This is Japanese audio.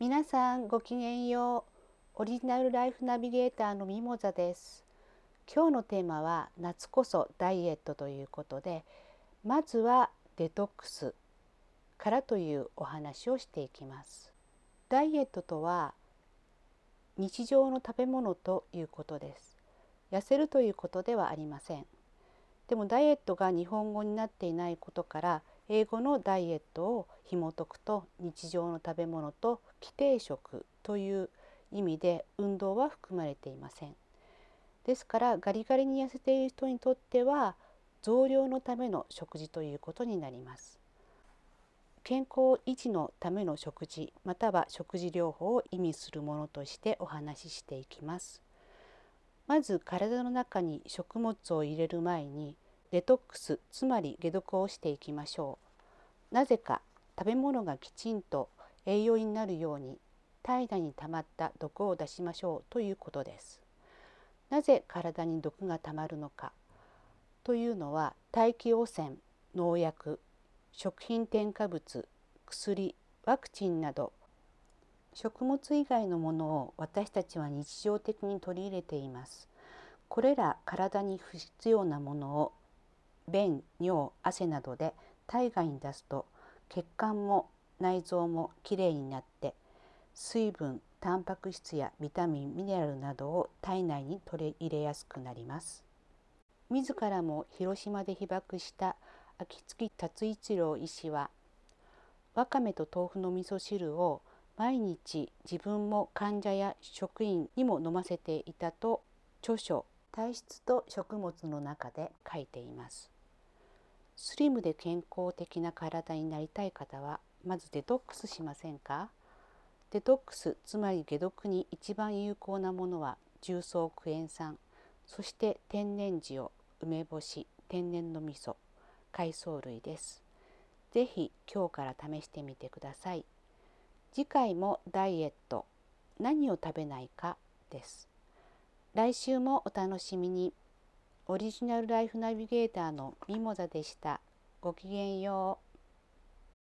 皆さんごきげんよう。オリジナルライフナビゲーターのミモザです。今日のテーマは夏こそダイエットということでまずはデトックスからというお話をしていきます。ダイエットとは日常の食べ物ということです。痩せるということではありません。でもダイエットが日本語になっていないことから英語のダイエットを紐解くと日常の食べ物と規定食という意味で運動は含まれていません。ですからガリガリに痩せている人にとっては増量のための食事ということになります。健康維持のための食事または食事療法を意味するものとしてお話ししていきます。まず体の中に食物を入れる前にデトックスつまり解毒をしていきましょう。なぜか食べ物がきちんと栄養になるように体内に溜まった毒を出しましょうということです。なぜ体に毒がたまるのかというのは大気汚染農薬食品添加物薬ワクチンなど食物以外のものを私たちは日常的に取り入れています。これら体に不必要なものを便尿汗などで体外に出すと血管も内臓もきれいになって水分タンパク質やビタミンミネラルなどを体内に取り入れやすくなります。自らも広島で被爆した秋月達一郎医師はわかめと豆腐の味噌汁を毎日自分も患者や職員にも飲ませていたと著書体質と食物の中で書いています。スリムで健康的な体になりたい方はまずデトックスしませんか？デトックスつまり解毒に一番有効なものは重曹クエン酸。そして天然塩梅干し天然の味噌。海藻類です。ぜひ今日から試してみてください。次回もダイエット。何を食べないかです。来週もお楽しみに。オリジナルライフナビゲーターのミモザでした。ごきげんよう。